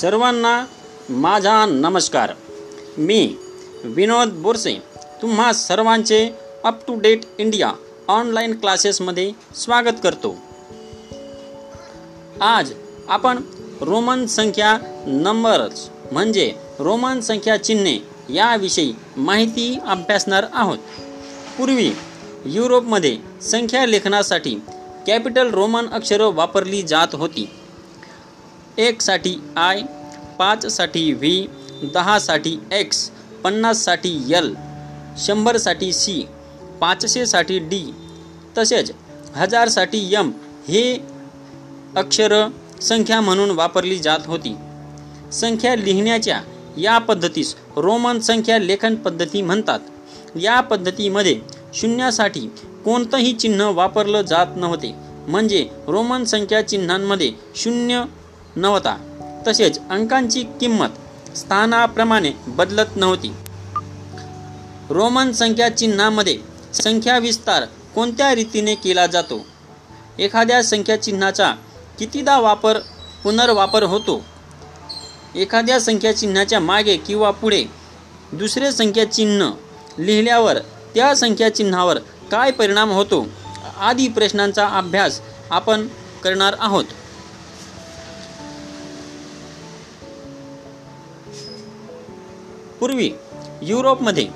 सर्वांना माझा नमस्कार. मी विनोद बोरसे. तुम्हा सर्वांचे up to date India online क्लासेसमध्ये स्वागत करतो. आज आपण रोमन संख्या नंबर्स म्हणजे रोमन संख्या चिन्हे याविषयी माहिती अभ्यासणार आहोत. पूर्वी युरोपमध्ये संख्या लेखनासाठी कॅपिटल रोमन अक्षरं वापरली जात होती. एकसाठी आय पाचसाठी व्ही दहासाठी एक्स पन्नाससाठी यल शंभरसाठी सी पाचशेसाठी डी तसेच हजारसाठी यम हे अक्षर संख्या म्हणून वापरली जात होती. संख्या लिहिण्याच्या या पद्धतीस रोमन संख्या लेखन पद्धती म्हणतात. या पद्धतीमध्ये शून्यासाठी कोणतंही चिन्ह वापरलं जात नव्हते. म्हणजे रोमन संख्या चिन्हांमध्ये शून्य नव्हता. तसेच अंकांची किंमत स्थानाप्रमाणे बदलत नव्हती. रोमन संख्या चिन्हामध्ये संख्या विस्तार कोणत्या रीतीने केला जातो? एखाद्या संख्या चिन्हाचा कितीदा वापर पुनर्वापर होतो? एखाद्या संख्या चिन्हाच्या मागे किंवा पुढे दुसरे संख्या चिन्ह लिहिल्यावर त्या संख्या चिन्हावर काय परिणाम होतो? आदी प्रश्नांचा अभ्यास आपण करणार आहोत. पूर्वी युरोपमध्ये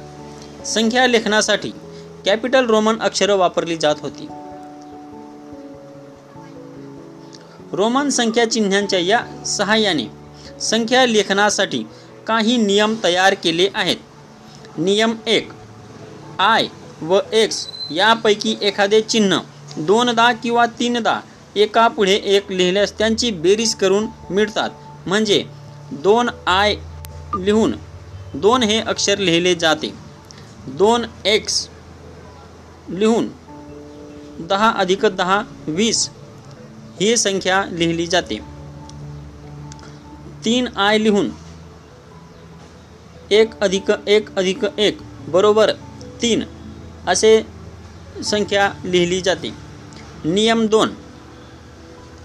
संख्या लेखनासाठी कॅपिटल रोमन अक्षरं वापरली जात होती. रोमन संख्या चिन्हांच्या या सहाय्याने संख्या लेखनासाठी काही नियम तयार केले आहेत. नियम एक आय व एक्स यापैकी एखादे चिन्ह दोनदा किंवा तीनदा एका पुढे एक लिहिल्यास त्यांची बेरीज करून मिळतात. म्हणजे दोन आय लिहून दोन हे अक्षर लिहिले जाते. दोन एक्स लिहून दहा अधिक दहा वीस ही संख्या लिहिली जाते. तीन आय लिहून एक अधिक एक अधिक एक बरोबर तीन असे संख्या लिहिली जाते. नियम दोन.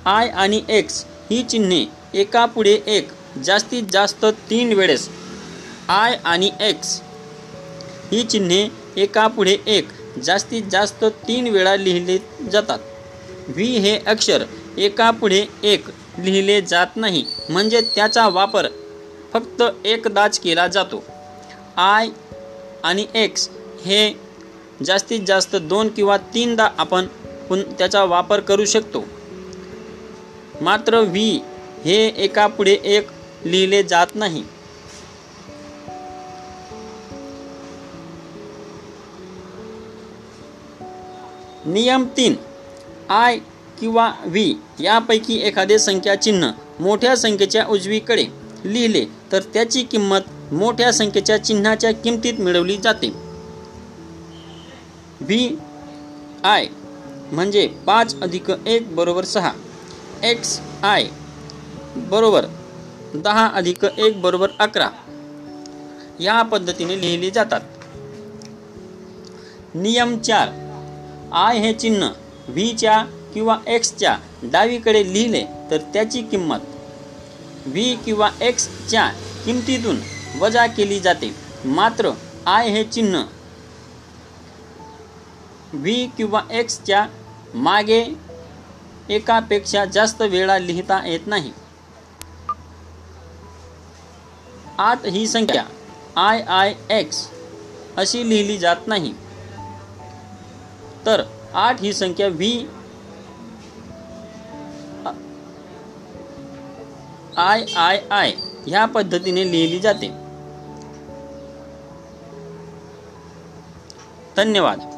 आय आणि एक्स ही चिन्हे एकापुढे एक जास्तीत जास्त तीन वेळेस आय आणि एक्स. ही चिन्हे एकापुढे एक. जास्तीत जास्त तीन वेळा लिहिले जातात. व्ही हे अक्षर एकापुढे एक लिहिले जात नाही. म्हणजे त्याचा वापर फक्त एकदाच केला जातो. आय आणि एक्स हे जास्तीत जास्त दोन किंवा तीनदा आपण पुन त्याचा वापर करू शकतो. मात्र व्ही हे एकापुढे एक लिहिले जात नाही. नियम तीन आय किंवा व्ही यापैकी एखादे संख्या चिन्ह मोठ्या संख्येच्या उजवीकडे लिहिले तर त्याची किंमत मोठ्या संख्येच्या चिन्हाच्या किमतीत मिळवली जाते. व्ही आय म्हणजे पाच अधिक एक बरोबर सहा. एक्स आय बरोबर दहा अधिक एक बरोबर अकरा. या पद्धतीने लिहिली जातात. नियम चार. आय हे चिन्ह. व्हीच्या किंवा एक्सच्या डावीकडे लिहिले तर त्याची किंमत. व्ही किंवा एक्सच्या किमतीतून वजा केली जाते. मात्र आय हे चिन्ह. व्ही किंवा एक्सच्या मागे एकापेक्षा जास्त वेळा लिहिता येत नाही. आत ही संख्या आय आय एक्स अशी लिहिली जात नाही. तर आठ ही संख्या व्ही आय आय आय ह्या पद्धतीने लिहिली जाते. धन्यवाद.